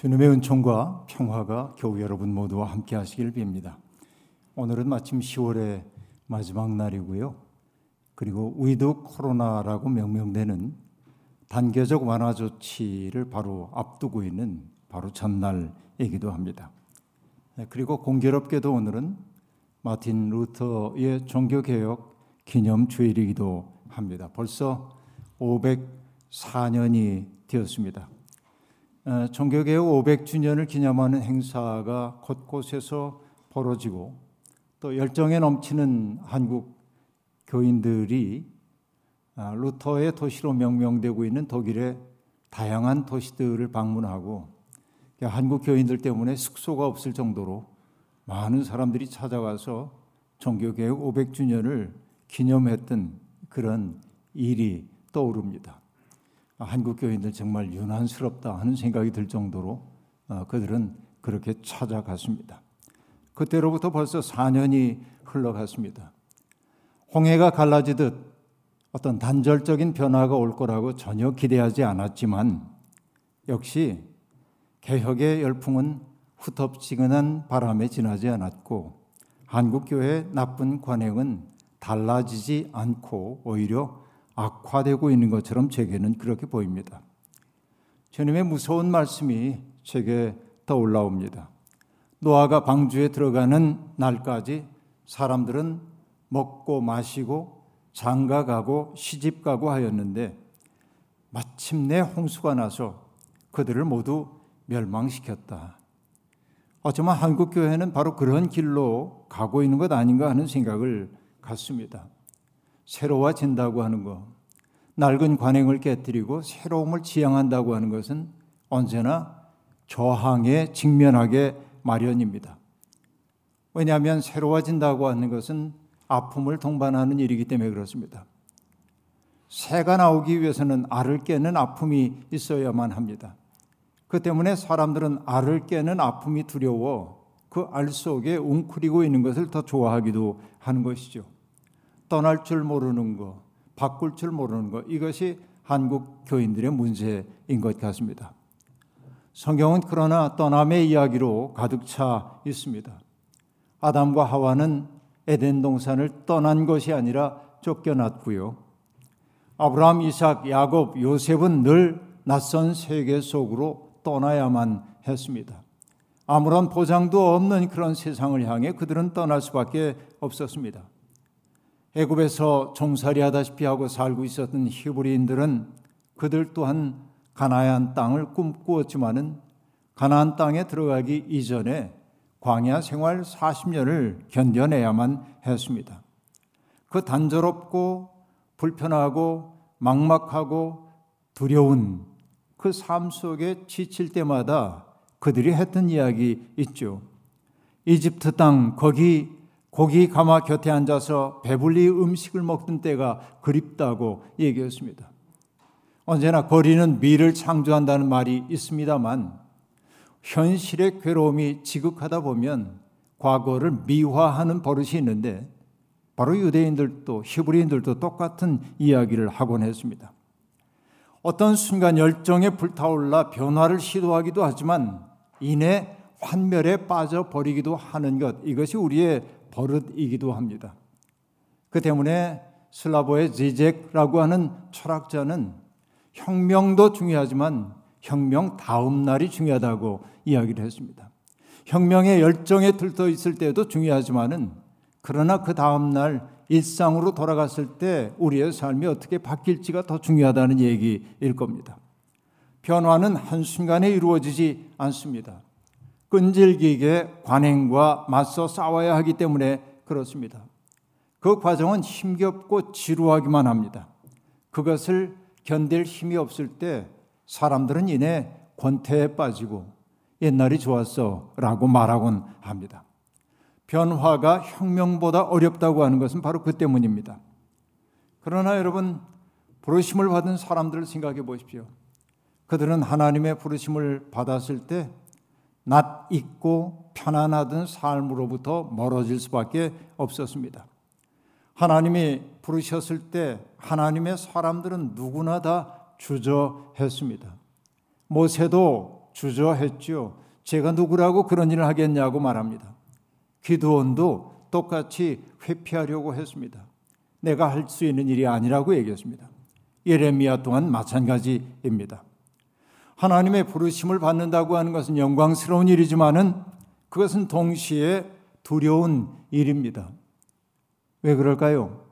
주님의 은총과 평화가 교우 여러분 모두와 함께 하시길 빕니다. 오늘은 마침 10월의 마지막 날이고요. 그리고 위드 코로나라고 명명되는 단계적 완화 조치를 바로 앞두고 있는 바로 전날이기도 합니다. 네, 그리고 공교롭게도 오늘은 마틴 루터의 종교개혁 기념 주일이기도 합니다. 벌써 504년이 되었습니다. 어, 종교개혁 500주년을 기념하는 행사가 곳곳에서 벌어지고 또 열정에 넘치는 한국 교인들이 아, 루터의 도시로 명명되고 있는 독일의 다양한 도시들을 방문하고 한국 교인들 때문에 숙소가 없을 정도로 많은 사람들이 찾아가서 종교개혁 500주년을 기념했던 그런 일이 떠오릅니다. 한국 교인들 정말 유난스럽다 하는 생각이 들 정도로 어, 그들은 그렇게 찾아갔습니다. 그때로부터 벌써 4년이 흘러갔습니다. 홍해가 갈라지듯 어떤 단절적인 변화가 올 거라고 전혀 기대하지 않았지만 역시 개혁의 열풍은 후텁지근한 바람에 지나지 않았고 한국교회의 나쁜 관행은 달라지지 않고 오히려 악화되고 있는 것처럼 제게는 그렇게 보입니다. 주님의 무서운 말씀이 제게 떠올라옵니다. 노아가 방주에 들어가는 날까지 사람들은 먹고 마시고 장가 가고 시집 가고 하였는데 마침내 홍수가 나서 그들을 모두 멸망시켰다. 어쩌면 한국 교회는 바로 그런 길로 가고 있는 것 아닌가 하는 생각을 갖습니다. 새로워진다고 하는 것, 낡은 관행을 깨뜨리고 새로움을 지향한다고 하는 것은 언제나 저항에 직면하게 마련입니다. 왜냐하면 새로워진다고 하는 것은 아픔을 동반하는 일이기 때문에 그렇습니다. 새가 나오기 위해서는 알을 깨는 아픔이 있어야만 합니다. 그 때문에 사람들은 알을 깨는 아픔이 두려워 그 알 속에 웅크리고 있는 것을 더 좋아하기도 하는 것이죠. 떠날 줄 모르는 것, 바꿀 줄 모르는 것, 이것이 한국 교인들의 문제인 것 같습니다. 성경은 그러나 떠남의 이야기로 가득 차 있습니다. 아담과 하와는 에덴 동산을 떠난 것이 아니라 쫓겨났고요. 아브라함, 이삭, 야곱, 요셉은 늘 낯선 세계 속으로 떠나야만 했습니다. 아무런 보장도 없는 그런 세상을 향해 그들은 떠날 수밖에 없었습니다. 애굽에서 종살이 하다시피 하고 살고 있었던 히브리인들은 그들 또한 가나안 땅을 꿈꾸었지만은 가나안 땅에 들어가기 이전에 광야 생활 40년을 견뎌내야만 했습니다. 그 단조롭고 불편하고 막막하고 두려운 그 삶 속에 지칠 때마다 그들이 했던 이야기 있죠. 이집트 땅 거기 고기 가마 곁에 앉아서 배불리 음식을 먹던 때가 그립다고 얘기했습니다. 언제나 거리는 미를 창조한다는 말이 있습니다만 현실의 괴로움이 지극하다 보면 과거를 미화하는 버릇이 있는데 바로 유대인들도 히브리인들도 똑같은 이야기를 하곤 했습니다. 어떤 순간 열정에 불타올라 변화를 시도하기도 하지만 이내 환멸에 빠져 버리기도 하는 것 이것이 우리의 버릇이기도 합니다. 그 때문에 슬라보의 지젝라고 하는 철학자는 혁명도 중요하지만 혁명 다음 날이 중요하다고 이야기를 했습니다. 혁명의 열정에 들떠 있을 때도 중요하지만은 그러나 그 다음 날 일상으로 돌아갔을 때 우리의 삶이 어떻게 바뀔지가 더 중요하다는 얘기일 겁니다. 변화는 한순간에 이루어지지 않습니다. 끈질기게 관행과 맞서 싸워야 하기 때문에 그렇습니다. 그 과정은 힘겹고 지루하기만 합니다. 그것을 견딜 힘이 없을 때 사람들은 이내 권태에 빠지고 옛날이 좋았어 라고 말하곤 합니다. 변화가 혁명보다 어렵다고 하는 것은 바로 그 때문입니다. 그러나 여러분, 부르심을 받은 사람들을 생각해 보십시오. 그들은 하나님의 부르심을 받았을 때 낯 있고 편안하던 삶으로부터 멀어질 수밖에 없었습니다. 하나님이 부르셨을 때 하나님의 사람들은 누구나 다 주저했습니다. 모세도 주저했죠. 제가 누구라고 그런 일을 하겠냐고 말합니다. 기도원도 똑같이 회피하려고 했습니다. 내가 할 수 있는 일이 아니라고 얘기했습니다. 예레미야 또한 마찬가지입니다. 하나님의 부르심을 받는다고 하는 것은 영광스러운 일이지만은 그것은 동시에 두려운 일입니다. 왜 그럴까요?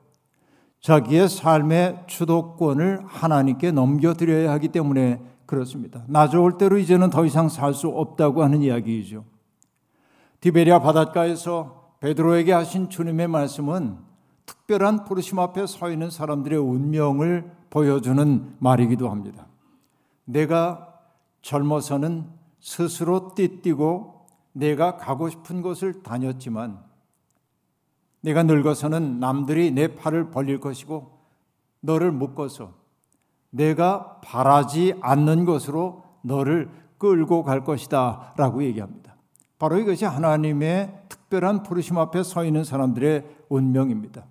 자기의 삶의 주도권을 하나님께 넘겨드려야 하기 때문에 그렇습니다. 나 좋을 대로 이제는 더 이상 살 수 없다고 하는 이야기이죠. 디베리아 바닷가에서 베드로에게 하신 주님의 말씀은 특별한 부르심 앞에 서 있는 사람들의 운명을 보여주는 말이기도 합니다. 내가 젊어서는 스스로 띠뛰고 내가 가고 싶은 곳을 다녔지만 내가 늙어서는 남들이 내 팔을 벌릴 것이고 너를 묶어서 내가 바라지 않는 것으로 너를 끌고 갈 것이다 라고 얘기합니다. 바로 이것이 하나님의 특별한 부르심 앞에 서 있는 사람들의 운명입니다.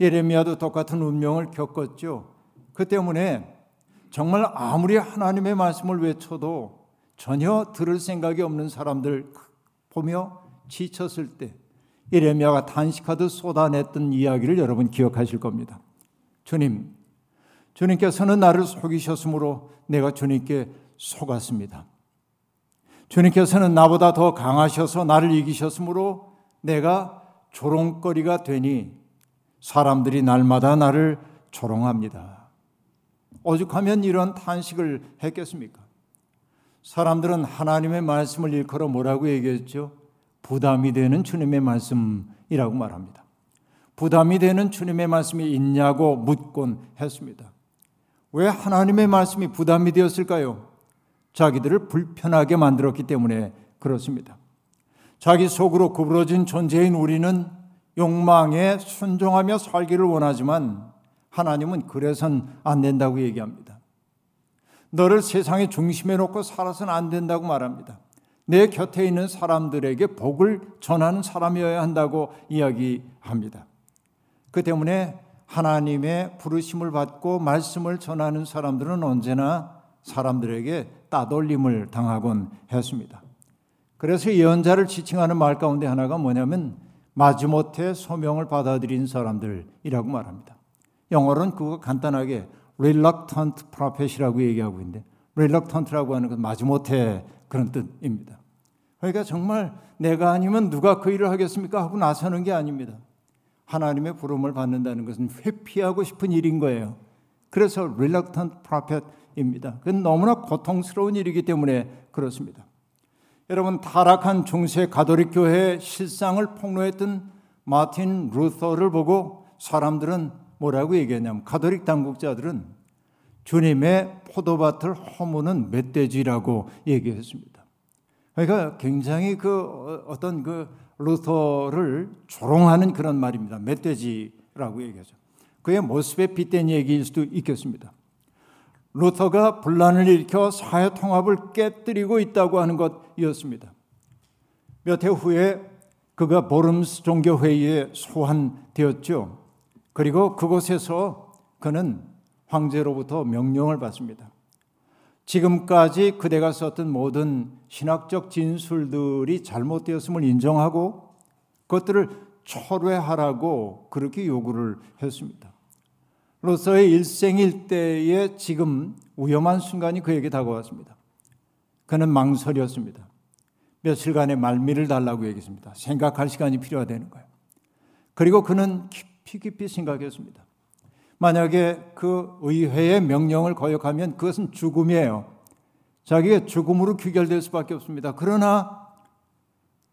예레미야도 똑같은 운명을 겪었죠. 그 때문에 정말 아무리 하나님의 말씀을 외쳐도 전혀 들을 생각이 없는 사람들 보며 지쳤을 때 예레미야가 단식하듯 쏟아냈던 이야기를 여러분 기억하실 겁니다. 주님, 주님께서는 나를 속이셨으므로 내가 주님께 속았습니다. 주님께서는 나보다 더 강하셔서 나를 이기셨으므로 내가 조롱거리가 되니 사람들이 날마다 나를 조롱합니다. 오죽하면 이런 탄식을 했겠습니까? 사람들은 하나님의 말씀을 일컬어 뭐라고 얘기했죠? 부담이 되는 주님의 말씀이라고 말합니다. 부담이 되는 주님의 말씀이 있냐고 묻곤 했습니다. 왜 하나님의 말씀이 부담이 되었을까요? 자기들을 불편하게 만들었기 때문에 그렇습니다. 자기 속으로 구부러진 존재인 우리는 욕망에 순종하며 살기를 원하지만 하나님은 그래선 안 된다고 얘기합니다. 너를 세상의 중심에 놓고 살아서는 안 된다고 말합니다. 내 곁에 있는 사람들에게 복을 전하는 사람이어야 한다고 이야기합니다. 그 때문에 하나님의 부르심을 받고 말씀을 전하는 사람들은 언제나 사람들에게 따돌림을 당하곤 했습니다. 그래서 예언자를 지칭하는 말 가운데 하나가 뭐냐면 마지못해 소명을 받아들인 사람들이라고 말합니다. 영어로는 그거 간단하게 reluctant prophet이라고 얘기하고 있는데 reluctant라고 하는 건 마지못해 그런 뜻입니다. 그러니까 정말 내가 아니면 누가 그 일을 하겠습니까 하고 나서는 게 아닙니다. 하나님의 부름을 받는다는 것은 회피하고 싶은 일인 거예요. 그래서 reluctant prophet입니다. 그건 너무나 고통스러운 일이기 때문에 그렇습니다. 여러분 타락한 중세 가톨릭 교회의 실상을 폭로했던 마틴 루터를 보고 사람들은 뭐라고 얘기했냐면 가톨릭 당국자들은 주님의 포도밭을 허무는 멧돼지라고 얘기했습니다. 그러니까 굉장히 그 어, 어떤 그 루터를 조롱하는 그런 말입니다. 멧돼지라고 얘기하죠. 그의 모습에 빗댄 얘기일 수도 있겠습니다. 루터가 분란을 일으켜 사회 통합을 깨뜨리고 있다고 하는 것이었습니다. 몇 해 후에 그가 보름스 종교회의에 소환되었죠. 그리고 그곳에서 그는 황제로부터 명령을 받습니다. 지금까지 그대가 썼던 모든 신학적 진술들이 잘못되었음을 인정하고 그것들을 철회하라고 그렇게 요구를 했습니다. 로서의 일생일대에 지금 위험한 순간이 그에게 다가왔습니다. 그는 망설였습니다. 며칠간의 말미를 달라고 얘기했습니다. 생각할 시간이 필요하다는 거예요. 그리고 그는 깊이 생각했습니다. 만약에 그 의회의 명령을 거역하면 그것은 죽음이에요. 자기의 죽음으로 귀결될 수밖에 없습니다. 그러나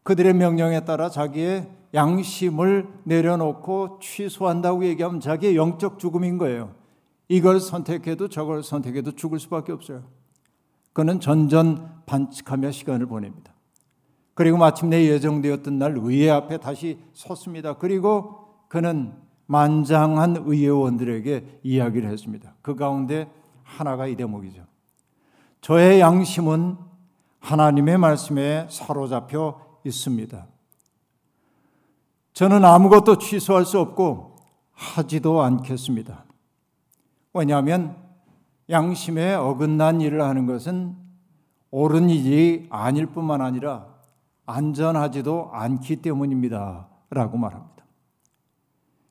그들의 명령에 따라 자기의 양심을 내려놓고 취소한다고 얘기하면 자기의 영적 죽음인 거예요. 이걸 선택해도 저걸 선택해도 죽을 수밖에 없어요. 그는 전전 반칙하며 시간을 보냅니다. 그리고 마침내 예정되었던 날 의회 앞에 다시 섰습니다. 그리고 그는 만장한 의회원들에게 이야기를 했습니다. 그 가운데 하나가 이 대목이죠. 저의 양심은 하나님의 말씀에 사로잡혀 있습니다. 저는 아무것도 취소할 수 없고 하지도 않겠습니다. 왜냐하면 양심에 어긋난 일을 하는 것은 옳은 일이 아닐 뿐만 아니라 안전하지도 않기 때문입니다. 라고 말합니다.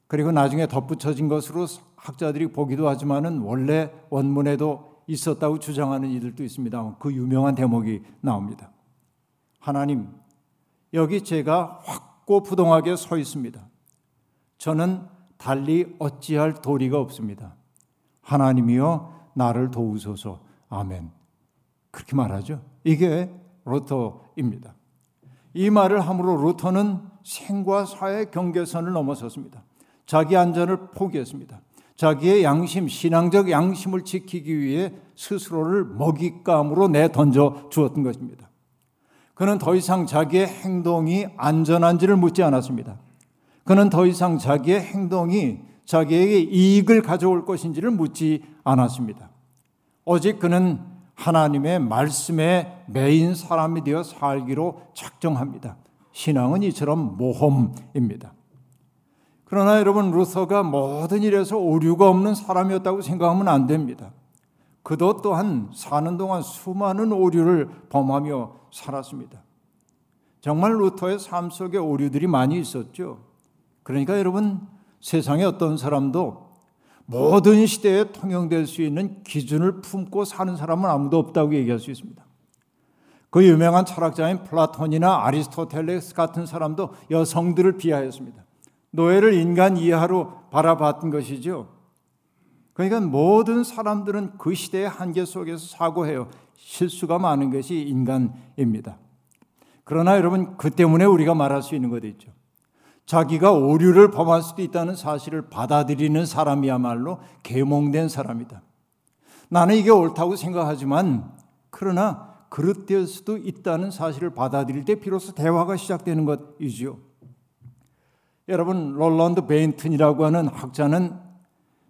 그리고 나중에 덧붙여진 것으로 학자들이 보기도 하지만은 원래 원문에도 있었다고 주장하는 이들도 있습니다. 그 유명한 대목이 나옵니다. 하나님, 여기 제가 확고부동하게 서 있습니다. 저는 달리 어찌할 도리가 없습니다. 하나님이여 나를 도우소서. 아멘. 그렇게 말하죠. 이게 루터입니다. 이 말을 함으로 루터는 생과 사의 경계선을 넘어섰습니다. 자기 안전을 포기했습니다. 자기의 양심, 신앙적 양심을 지키기 위해 스스로를 먹잇감으로 내던져 주었던 것입니다. 그는 더 이상 자기의 행동이 안전한지를 묻지 않았습니다. 그는 더 이상 자기의 행동이 자기에게 이익을 가져올 것인지를 묻지 않았습니다. 오직 그는 하나님의 말씀에 매인 사람이 되어 살기로 작정합니다. 신앙은 이처럼 모험입니다. 그러나 여러분 루서가 모든 일에서 오류가 없는 사람이었다고 생각하면 안 됩니다. 그도 또한 사는 동안 수많은 오류를 범하며 살았습니다. 정말 루터의 삶 속에 오류들이 많이 있었죠. 그러니까 여러분 세상에 어떤 사람도 모든 시대에 통용될 수 있는 기준을 품고 사는 사람은 아무도 없다고 얘기할 수 있습니다. 그 유명한 철학자인 플라톤이나 아리스토텔레스 같은 사람도 여성들을 비하했습니다. 노예를 인간 이하로 바라봤던 것이죠. 그러니까 모든 사람들은 그 시대의 한계 속에서 사고해요. 실수가 많은 것이 인간입니다. 그러나 여러분 그 때문에 우리가 말할 수 있는 것도 있죠. 자기가 오류를 범할 수도 있다는 사실을 받아들이는 사람이야말로 계몽된 사람이다. 나는 이게 옳다고 생각하지만 그러나 그릇될 수도 있다는 사실을 받아들일 때 비로소 대화가 시작되는 것이지요. 여러분 롤런드 베인튼이라고 하는 학자는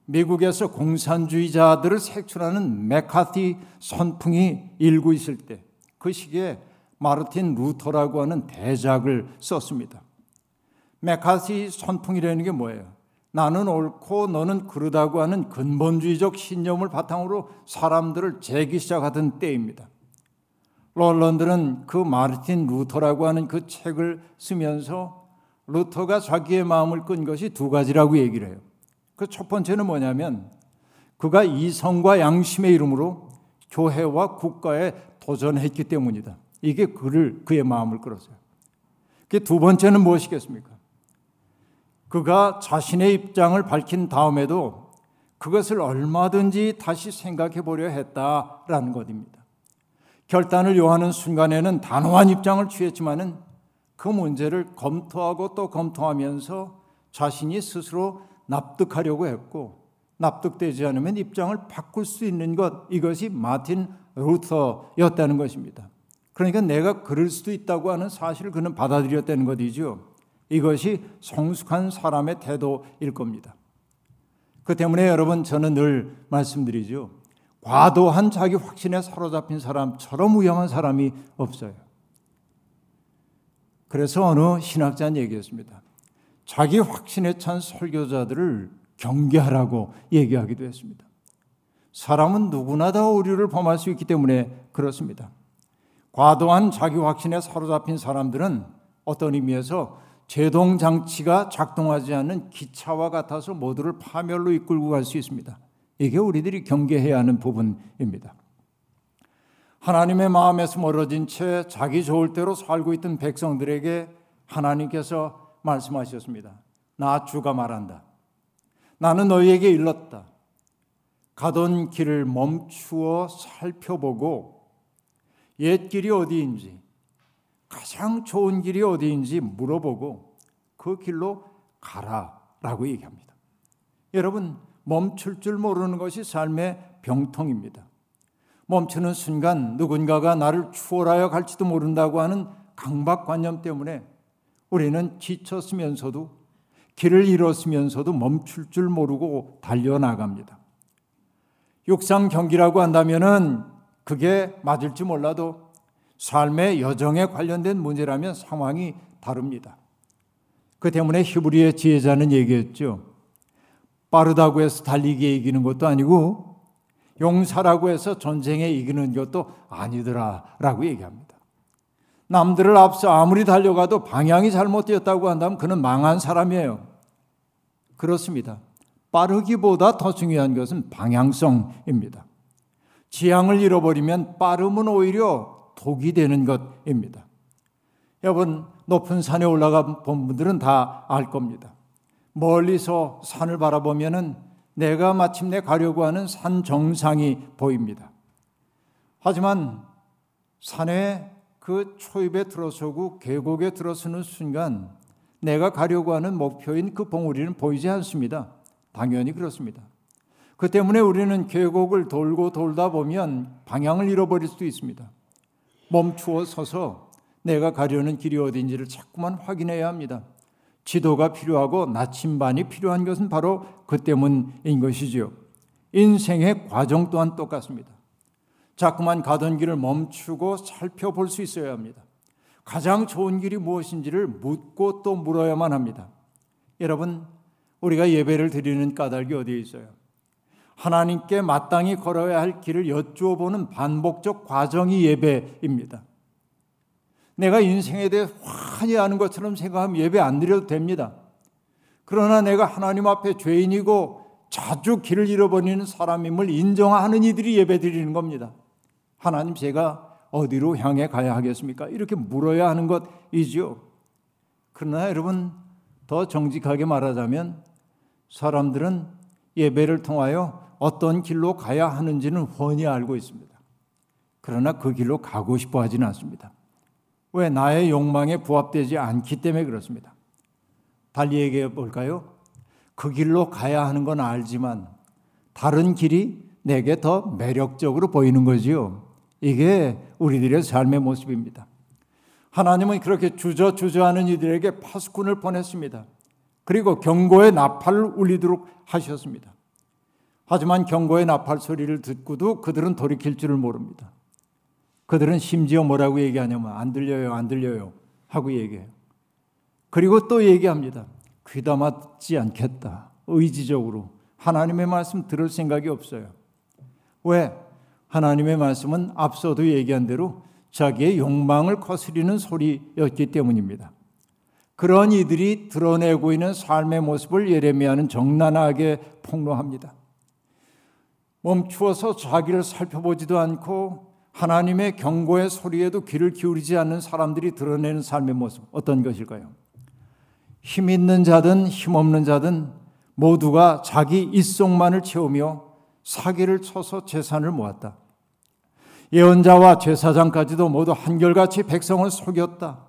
미국에서 공산주의자들을 색출하는 메카티 선풍이 일고 있을 때 그 시기에 마르틴 루터라고 하는 대작을 썼습니다. 메카티 선풍이라는 게 뭐예요? 나는 옳고 너는 그르다고 하는 근본주의적 신념을 바탕으로 사람들을 재기 시작하던 때입니다. 롤런드는 그 마르틴 루터라고 하는 그 책을 쓰면서 루터가 자기의 마음을 끈 것이 두 가지라고 얘기를 해요. 그 첫 번째는 뭐냐면 그가 이성과 양심의 이름으로 교회와 국가에 도전했기 때문이다. 이게 그를 그의 마음을 끌었어요. 그 두 번째는 무엇이겠습니까? 그가 자신의 입장을 밝힌 다음에도 그것을 얼마든지 다시 생각해 보려 했다라는 것입니다. 결단을 요하는 순간에는 단호한 입장을 취했지만은 그 문제를 검토하고 또 검토하면서 자신이 스스로 납득하려고 했고 납득되지 않으면 입장을 바꿀 수 있는 것 이것이 마틴 루터였다는 것입니다. 그러니까 내가 그럴 수도 있다고 하는 사실을 그는 받아들였다는 것이죠. 이것이 성숙한 사람의 태도일 겁니다. 그 때문에 여러분 저는 늘 말씀드리죠. 과도한 자기 확신에 사로잡힌 사람처럼 우영한 사람이 없어요. 그래서 어느 신학자는 얘기했습니다. 자기 확신에 찬 설교자들을 경계하라고 얘기하기도 했습니다. 사람은 누구나 다 오류를 범할 수 있기 때문에 그렇습니다. 과도한 자기 확신에 사로잡힌 사람들은 어떤 의미에서 제동 장치가 작동하지 않는 기차와 같아서 모두를 파멸로 이끌고 갈 수 있습니다. 이게 우리들이 경계해야 하는 부분입니다. 하나님의 마음에서 멀어진 채 자기 좋을 대로 살고 있던 백성들에게 하나님께서 말씀하셨습니다. 나 주가 말한다. 나는 너희에게 일렀다. 가던 길을 멈추어 살펴보고 옛 길이 어디인지 가장 좋은 길이 어디인지 물어보고 그 길로 가라라고 얘기합니다. 여러분 멈출 줄 모르는 것이 삶의 병통입니다. 멈추는 순간 누군가가 나를 추월하여 갈지도 모른다고 하는 강박관념 때문에 우리는 지쳤으면서도 길을 잃었으면서도 멈출 줄 모르고 달려나갑니다. 육상 경기라고 한다면은 그게 맞을지 몰라도 삶의 여정에 관련된 문제라면 상황이 다릅니다. 그 때문에 히브리의 지혜자는 얘기했죠. 빠르다고 해서 달리기 이기는 것도 아니고 용사라고 해서 전쟁에 이기는 것도 아니더라라고 얘기합니다. 남들을 앞서 아무리 달려가도 방향이 잘못되었다고 한다면 그는 망한 사람이에요. 그렇습니다. 빠르기보다 더 중요한 것은 방향성입니다. 지향을 잃어버리면 빠름은 오히려 독이 되는 것입니다. 여러분, 높은 산에 올라가 본 분들은 다 알 겁니다. 멀리서 산을 바라보면은 내가 마침내 가려고 하는 산 정상이 보입니다. 하지만 산에 그 초입에 들어서고 계곡에 들어서는 순간 내가 가려고 하는 목표인 그 봉우리는 보이지 않습니다. 당연히 그렇습니다. 그 때문에 우리는 계곡을 돌고 돌다 보면 방향을 잃어버릴 수도 있습니다. 멈추어 서서 내가 가려는 길이 어딘지를 자꾸만 확인해야 합니다. 지도가 필요하고 나침반이 필요한 것은 바로 그 때문인 것이지요. 인생의 과정 또한 똑같습니다. 자꾸만 가던 길을 멈추고 살펴볼 수 있어야 합니다. 가장 좋은 길이 무엇인지를 묻고 또 물어야만 합니다. 여러분, 우리가 예배를 드리는 까닭이 어디에 있어요? 하나님께 마땅히 걸어야 할 길을 여쭈어 보는 반복적 과정이 예배입니다. 내가 인생에 대해 환히 아는 것처럼 생각하면 예배 안 드려도 됩니다. 그러나 내가 하나님 앞에 죄인이고 자주 길을 잃어버리는 사람임을 인정하는 이들이 예배 드리는 겁니다. 하나님 제가 어디로 향해 가야 하겠습니까? 이렇게 물어야 하는 것이지요. 그러나 여러분 더 정직하게 말하자면 사람들은 예배를 통하여 어떤 길로 가야 하는지는 훤히 알고 있습니다. 그러나 그 길로 가고 싶어 하지는 않습니다. 왜 나의 욕망에 부합되지 않기 때문에 그렇습니다. 달리 얘기해 볼까요? 그 길로 가야 하는 건 알지만 다른 길이 내게 더 매력적으로 보이는 거지요. 이게 우리들의 삶의 모습입니다. 하나님은 그렇게 주저주저하는 이들에게 파수꾼을 보냈습니다. 그리고 경고의 나팔을 울리도록 하셨습니다. 하지만 경고의 나팔 소리를 듣고도 그들은 돌이킬 줄을 모릅니다. 그들은 심지어 뭐라고 얘기하냐면 안 들려요, 안 들려요 하고 얘기해요. 그리고 또 얘기합니다. 귀담아 듣지 않겠다. 의지적으로 하나님의 말씀 들을 생각이 없어요. 왜? 하나님의 말씀은 앞서도 얘기한 대로 자기의 욕망을 거스리는 소리였기 때문입니다. 그런 이들이 드러내고 있는 삶의 모습을 예레미야는 정난하게 폭로합니다. 멈추어서 자기를 살펴보지도 않고 하나님의 경고의 소리에도 귀를 기울이지 않는 사람들이 드러내는 삶의 모습 어떤 것일까요? 힘 있는 자든 힘 없는 자든 모두가 자기 입속만을 채우며 사기를 쳐서 재산을 모았다. 예언자와 제사장까지도 모두 한결같이 백성을 속였다.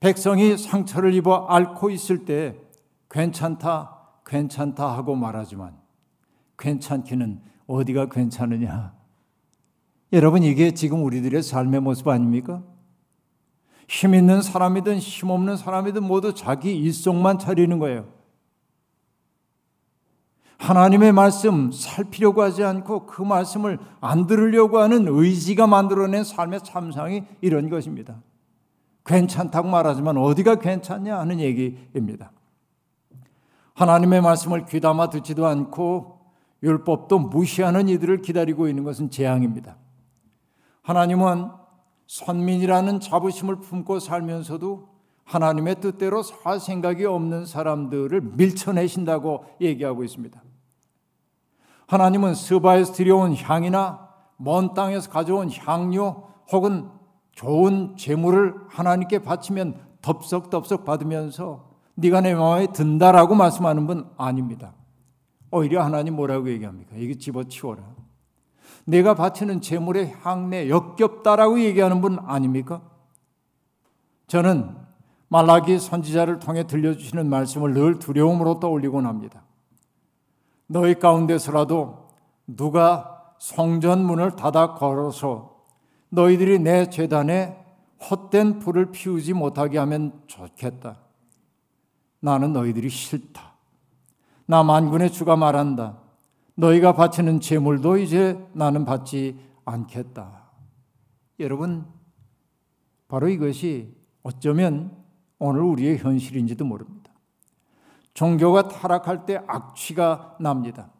백성이 상처를 입어 앓고 있을 때 괜찮다, 괜찮다 하고 말하지만 괜찮기는 어디가 괜찮으냐? 여러분, 이게 지금 우리들의 삶의 모습 아닙니까? 힘 있는 사람이든 힘 없는 사람이든 모두 자기 일속만 차리는 거예요. 하나님의 말씀 살피려고 하지 않고 그 말씀을 안 들으려고 하는 의지가 만들어낸 삶의 참상이 이런 것입니다. 괜찮다고 말하지만 어디가 괜찮냐 하는 얘기입니다. 하나님의 말씀을 귀담아 듣지도 않고 율법도 무시하는 이들을 기다리고 있는 것은 재앙입니다. 하나님은 선민이라는 자부심을 품고 살면서도 하나님의 뜻대로 살 생각이 없는 사람들을 밀쳐내신다고 얘기하고 있습니다. 하나님은 스바에서 들여온 향이나 먼 땅에서 가져온 향료 혹은 좋은 재물을 하나님께 바치면 덥석덥석 받으면서 네가 내 마음에 든다라고 말씀하는 분 아닙니다. 오히려 하나님 뭐라고 얘기합니까? 이게 집어치워라. 내가 바치는 재물의 향내 역겹다라고 얘기하는 분 아닙니까? 저는 말라기 선지자를 통해 들려주시는 말씀을 늘 두려움으로 떠올리곤 합니다. 너희 가운데서라도 누가 성전 문을 닫아 걸어서 너희들이 내 재단에 헛된 불을 피우지 못하게 하면 좋겠다. 나는 너희들이 싫다. 나 만군의 주가 말한다. 너희가 바치는 재물도 이제 나는 받지 않겠다. 여러분, 바로 이것이 어쩌면 오늘 우리의 현실인지도 모릅니다. 종교가 타락할 때 악취가 납니다.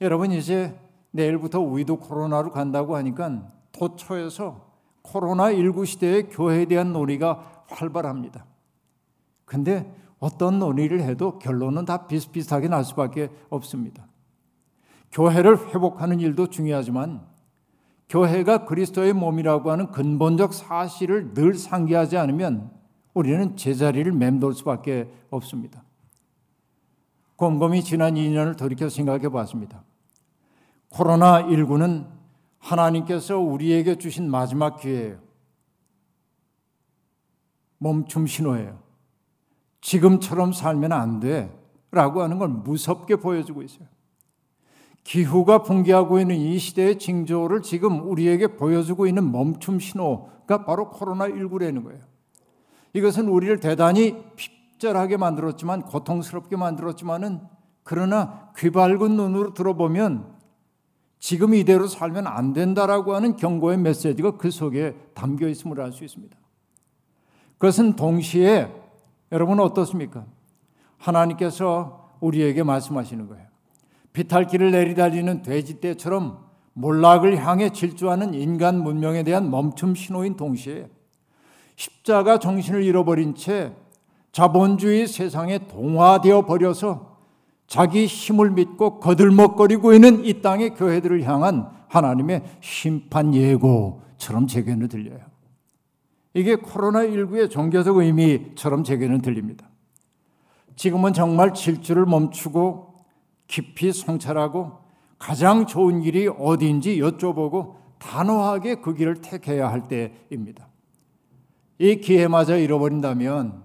여러분 이제 내일부터 우리도 코로나로 간다고 하니까 도처에서 코로나19 시대의 교회에 대한 논의가 활발합니다. 근데 어떤 논의를 해도 결론은 다 비슷비슷하게 날 수밖에 없습니다. 교회를 회복하는 일도 중요하지만 교회가 그리스도의 몸이라고 하는 근본적 사실을 늘 상기하지 않으면 우리는 제자리를 맴돌 수밖에 없습니다. 곰곰이 지난 2년을 돌이켜 생각해 봤습니다. 코로나19는 하나님께서 우리에게 주신 마지막 기회예요. 멈춤 신호예요. 지금처럼 살면 안 돼. 라고 하는 걸 무섭게 보여주고 있어요. 기후가 붕괴하고 있는 이 시대의 징조를 지금 우리에게 보여주고 있는 멈춤 신호가 바로 코로나19라는 거예요. 이것은 우리를 대단히 핍절하게 만들었지만 고통스럽게 만들었지만은 그러나 귀 밝은 눈으로 들어보면 지금 이대로 살면 안 된다라고 하는 경고의 메시지가 그 속에 담겨 있음을 알 수 있습니다. 그것은 동시에 여러분 어떻습니까? 하나님께서 우리에게 말씀하시는 거예요. 비탈길을 내리달리는 돼지떼처럼 몰락을 향해 질주하는 인간 문명에 대한 멈춤 신호인 동시에 십자가 정신을 잃어버린 채 자본주의 세상에 동화되어 버려서 자기 힘을 믿고 거들먹거리고 있는 이 땅의 교회들을 향한 하나님의 심판 예고처럼 제게는 들려요. 이게 코로나19의 종교적 의미처럼 제게는 들립니다. 지금은 정말 질주를 멈추고 깊이 성찰하고 가장 좋은 길이 어디인지 여쭤보고 단호하게 그 길을 택해야 할 때입니다. 이 기회마저 잃어버린다면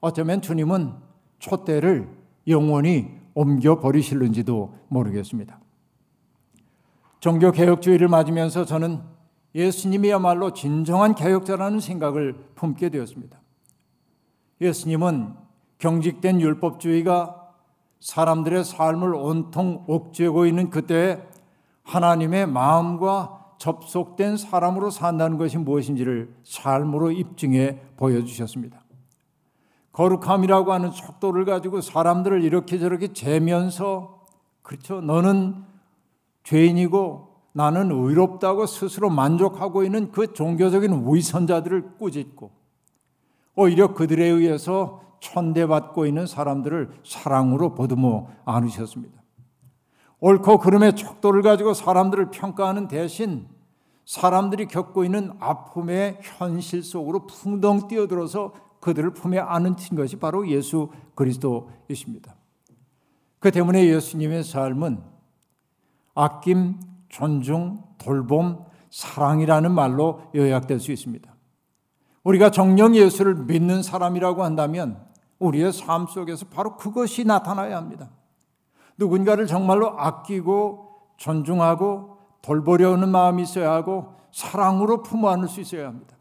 어쩌면 주님은 촛대를 영원히 옮겨 버리실는지도 모르겠습니다. 종교 개혁주의를 맞으면서 저는 예수님이야말로 진정한 개혁자라는 생각을 품게 되었습니다. 예수님은 경직된 율법주의가 사람들의 삶을 온통 옥죄고 있는 그때 하나님의 마음과 접속된 사람으로 산다는 것이 무엇인지를 삶으로 입증해 보여주셨습니다. 거룩함이라고 하는 속도를 가지고 사람들을 이렇게 저렇게 재면서 그렇죠. 너는 죄인이고 나는 의롭다고 스스로 만족하고 있는 그 종교적인 위선자들을 꾸짖고 오히려 그들에 의해서 천대받고 있는 사람들을 사랑으로 보듬어 안으셨습니다. 옳고 그름의 척도를 가지고 사람들을 평가하는 대신 사람들이 겪고 있는 아픔의 현실 속으로 풍덩 뛰어들어서 그들을 품에 안은 것이 바로 예수 그리스도이십니다. 그 때문에 예수님의 삶은 아낌, 존중, 돌봄, 사랑이라는 말로 요약될 수 있습니다. 우리가 정령 예수를 믿는 사람이라고 한다면 우리의 삶 속에서 바로 그것이 나타나야 합니다. 누군가를 정말로 아끼고 존중하고 돌보려는 마음이 있어야 하고 사랑으로 품어 안을 수 있어야 합니다.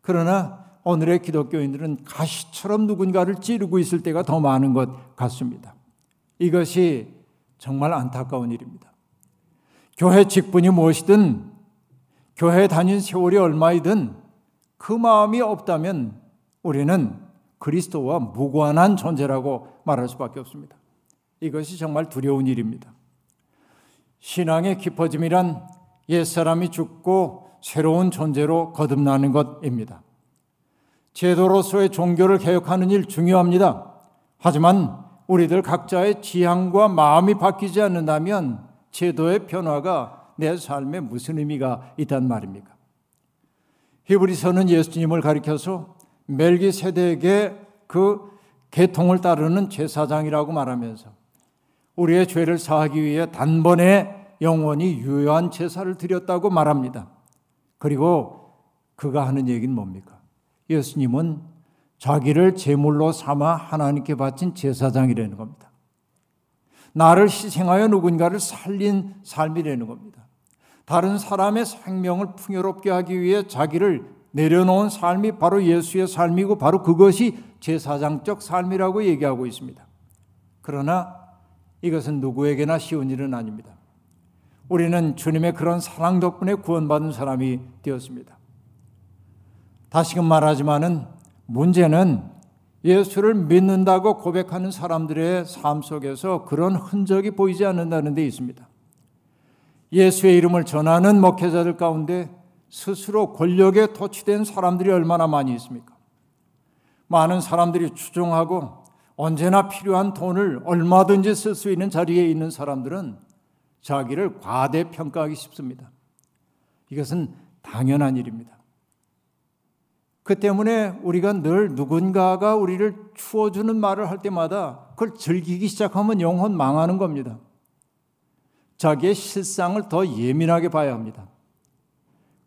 그러나 오늘의 기독교인들은 가시처럼 누군가를 찌르고 있을 때가 더 많은 것 같습니다. 이것이 정말 안타까운 일입니다. 교회 직분이 무엇이든 교회 다닌 세월이 얼마이든 그 마음이 없다면 우리는 그리스도와 무관한 존재라고 말할 수밖에 없습니다. 이것이 정말 두려운 일입니다. 신앙의 깊어짐이란 옛사람이 죽고 새로운 존재로 거듭나는 것입니다. 제도로서의 종교를 개혁하는 일 중요합니다. 하지만 우리들 각자의 지향과 마음이 바뀌지 않는다면 제도의 변화가 내 삶에 무슨 의미가 있단 말입니까? 히브리서는 예수님을 가리켜서 멜기 세대에게 그 계통을 따르는 제사장이라고 말하면서 우리의 죄를 사하기 위해 단번에 영원히 유효한 제사를 드렸다고 말합니다. 그리고 그가 하는 얘기는 뭡니까? 예수님은 자기를 제물로 삼아 하나님께 바친 제사장이라는 겁니다. 나를 희생하여 누군가를 살린 삶이라는 겁니다. 다른 사람의 생명을 풍요롭게 하기 위해 자기를 내려놓은 삶이 바로 예수의 삶이고 바로 그것이 제사장적 삶이라고 얘기하고 있습니다. 그러나 이것은 누구에게나 쉬운 일은 아닙니다. 우리는 주님의 그런 사랑 덕분에 구원받은 사람이 되었습니다. 다시금 말하지만은 문제는 예수를 믿는다고 고백하는 사람들의 삶 속에서 그런 흔적이 보이지 않는다는 데 있습니다. 예수의 이름을 전하는 목회자들 가운데 스스로 권력에 토취된 사람들이 얼마나 많이 있습니까? 많은 사람들이 추종하고 언제나 필요한 돈을 얼마든지 쓸 수 있는 자리에 있는 사람들은 자기를 과대평가하기 쉽습니다. 이것은 당연한 일입니다. 그 때문에 우리가 늘 누군가가 우리를 추워주는 말을 할 때마다 그걸 즐기기 시작하면 영혼 망하는 겁니다. 자기의 실상을 더 예민하게 봐야 합니다.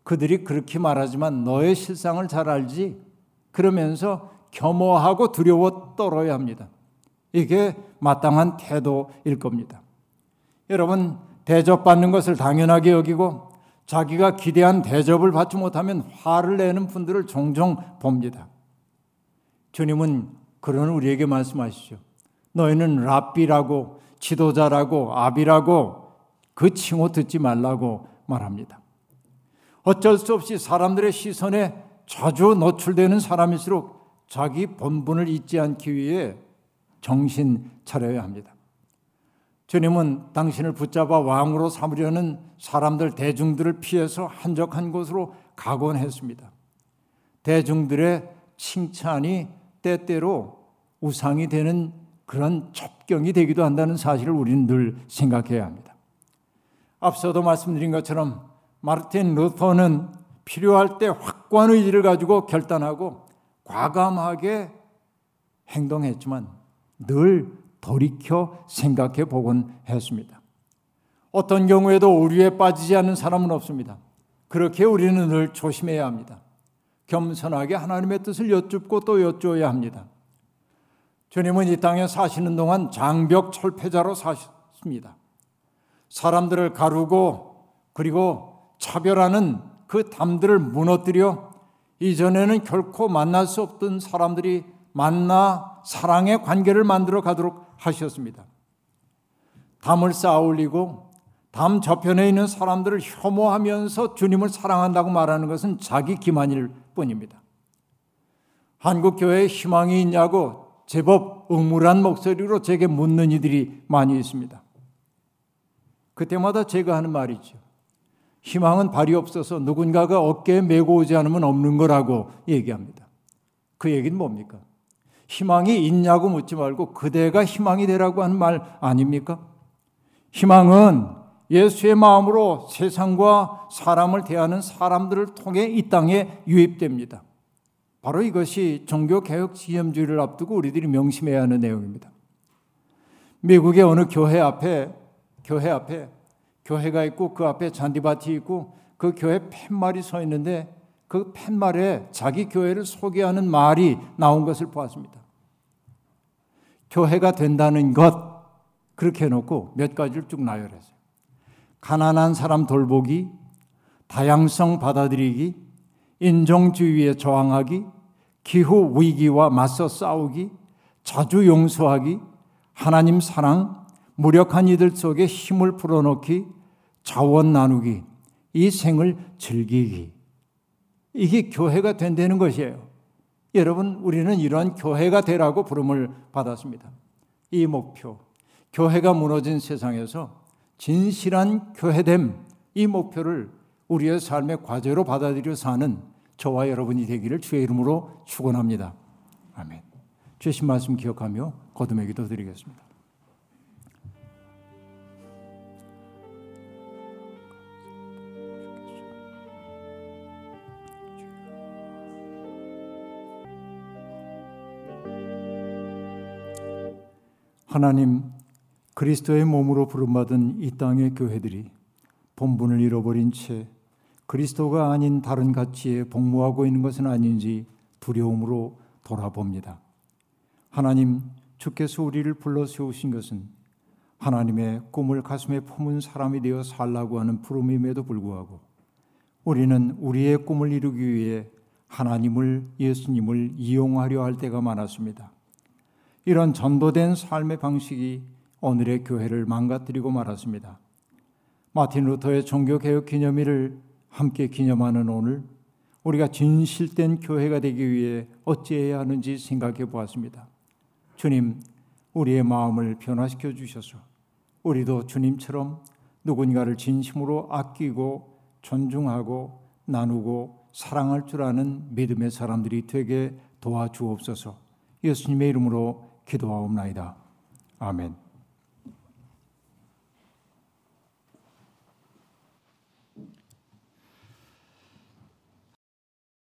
그들이 그렇게 말하지만 너의 실상을 잘 알지? 그러면서 겸허하고 두려워 떨어야 합니다. 이게 마땅한 태도일 겁니다. 여러분, 대접받는 것을 당연하게 여기고 자기가 기대한 대접을 받지 못하면 화를 내는 분들을 종종 봅니다. 주님은 그런 우리에게 말씀하시죠. 너희는 랍비라고 지도자라고 아비라고 그 칭호 듣지 말라고 말합니다. 어쩔 수 없이 사람들의 시선에 자주 노출되는 사람일수록 자기 본분을 잊지 않기 위해 정신 차려야 합니다. 주님은 당신을 붙잡아 왕으로 삼으려는 사람들 대중들을 피해서 한적한 곳으로 가곤 했습니다. 대중들의 칭찬이 때때로 우상이 되는 그런 첩경이 되기도 한다는 사실을 우리는 늘 생각해야 합니다. 앞서도 말씀드린 것처럼 마르틴 루터는 필요할 때 확고한 의지를 가지고 결단하고 과감하게 행동했지만 늘 돌이켜 생각해 보곤 했습니다. 어떤 경우에도 오류에 빠지지 않는 사람은 없습니다. 그렇게 우리는 늘 조심해야 합니다. 겸손하게 하나님의 뜻을 여쭙고 또 여쭈어야 합니다. 주님은 이 땅에 사시는 동안 장벽 철폐자로 사셨습니다. 사람들을 가르고 그리고 차별하는 그 담들을 무너뜨려 이전에는 결코 만날 수 없던 사람들이 만나 사랑의 관계를 만들어 가도록 하셨습니다. 담을 쌓아 올리고 담 저편에 있는 사람들을 혐오하면서 주님을 사랑한다고 말하는 것은 자기 기만일 뿐입니다. 한국 교회에 희망이 있냐고 제법 응물한 목소리로 제게 묻는 이들이 많이 있습니다. 그때마다 제가 하는 말이죠. 희망은 발이 없어서 누군가가 어깨에 메고 오지 않으면 없는 거라고 얘기합니다. 그 얘기는 뭡니까? 희망이 있냐고 묻지 말고 그대가 희망이 되라고 하는 말 아닙니까? 희망은 예수의 마음으로 세상과 사람을 대하는 사람들을 통해 이 땅에 유입됩니다. 바로 이것이 종교개혁 지점주의를 앞두고 우리들이 명심해야 하는 내용입니다. 미국의 어느 교회 앞에, 교회 앞에, 교회가 있고 그 앞에 잔디밭이 있고 그 교회 팻말이 서 있는데 그 팻말에 자기 교회를 소개하는 말이 나온 것을 보았습니다. 교회가 된다는 것 그렇게 해놓고 몇 가지를 쭉 나열했어요. 가난한 사람 돌보기, 다양성 받아들이기, 인종주의에 저항하기, 기후 위기와 맞서 싸우기, 자주 용서하기, 하나님 사랑, 무력한 이들 속에 힘을 불어넣기, 자원 나누기, 이 생을 즐기기. 이게 교회가 된다는 것이에요. 여러분, 우리는 이러한 교회가 되라고 부름을 받았습니다. 이 목표, 교회가 무너진 세상에서 진실한 교회됨, 이 목표를 우리의 삶의 과제로 받아들여 사는 저와 여러분이 되기를 주의 이름으로 축원합니다. 아멘. 주신 말씀 기억하며 거듭의 기도 드리겠습니다. 하나님 그리스도의 몸으로 부름받은 이 땅의 교회들이 본분을 잃어버린 채 그리스도가 아닌 다른 가치에 복무하고 있는 것은 아닌지 두려움으로 돌아봅니다. 하나님, 주께서 우리를 불러 세우신 것은 하나님의 꿈을 가슴에 품은 사람이 되어 살라고 하는 부름임에도 불구하고 우리는 우리의 꿈을 이루기 위해 하나님을 예수님을 이용하려 할 때가 많았습니다. 이런 전도된 삶의 방식이 오늘의 교회를 망가뜨리고 말았습니다. 마틴 루터의 종교개혁 기념일을 함께 기념하는 오늘 우리가 진실된 교회가 되기 위해 어찌해야 하는지 생각해 보았습니다. 주님, 우리의 마음을 변화시켜 주셔서 우리도 주님처럼 누군가를 진심으로 아끼고 존중하고 나누고 사랑할 줄 아는 믿음의 사람들이 되게 도와주옵소서. 예수님의 이름으로 기도하옵나이다. 아멘.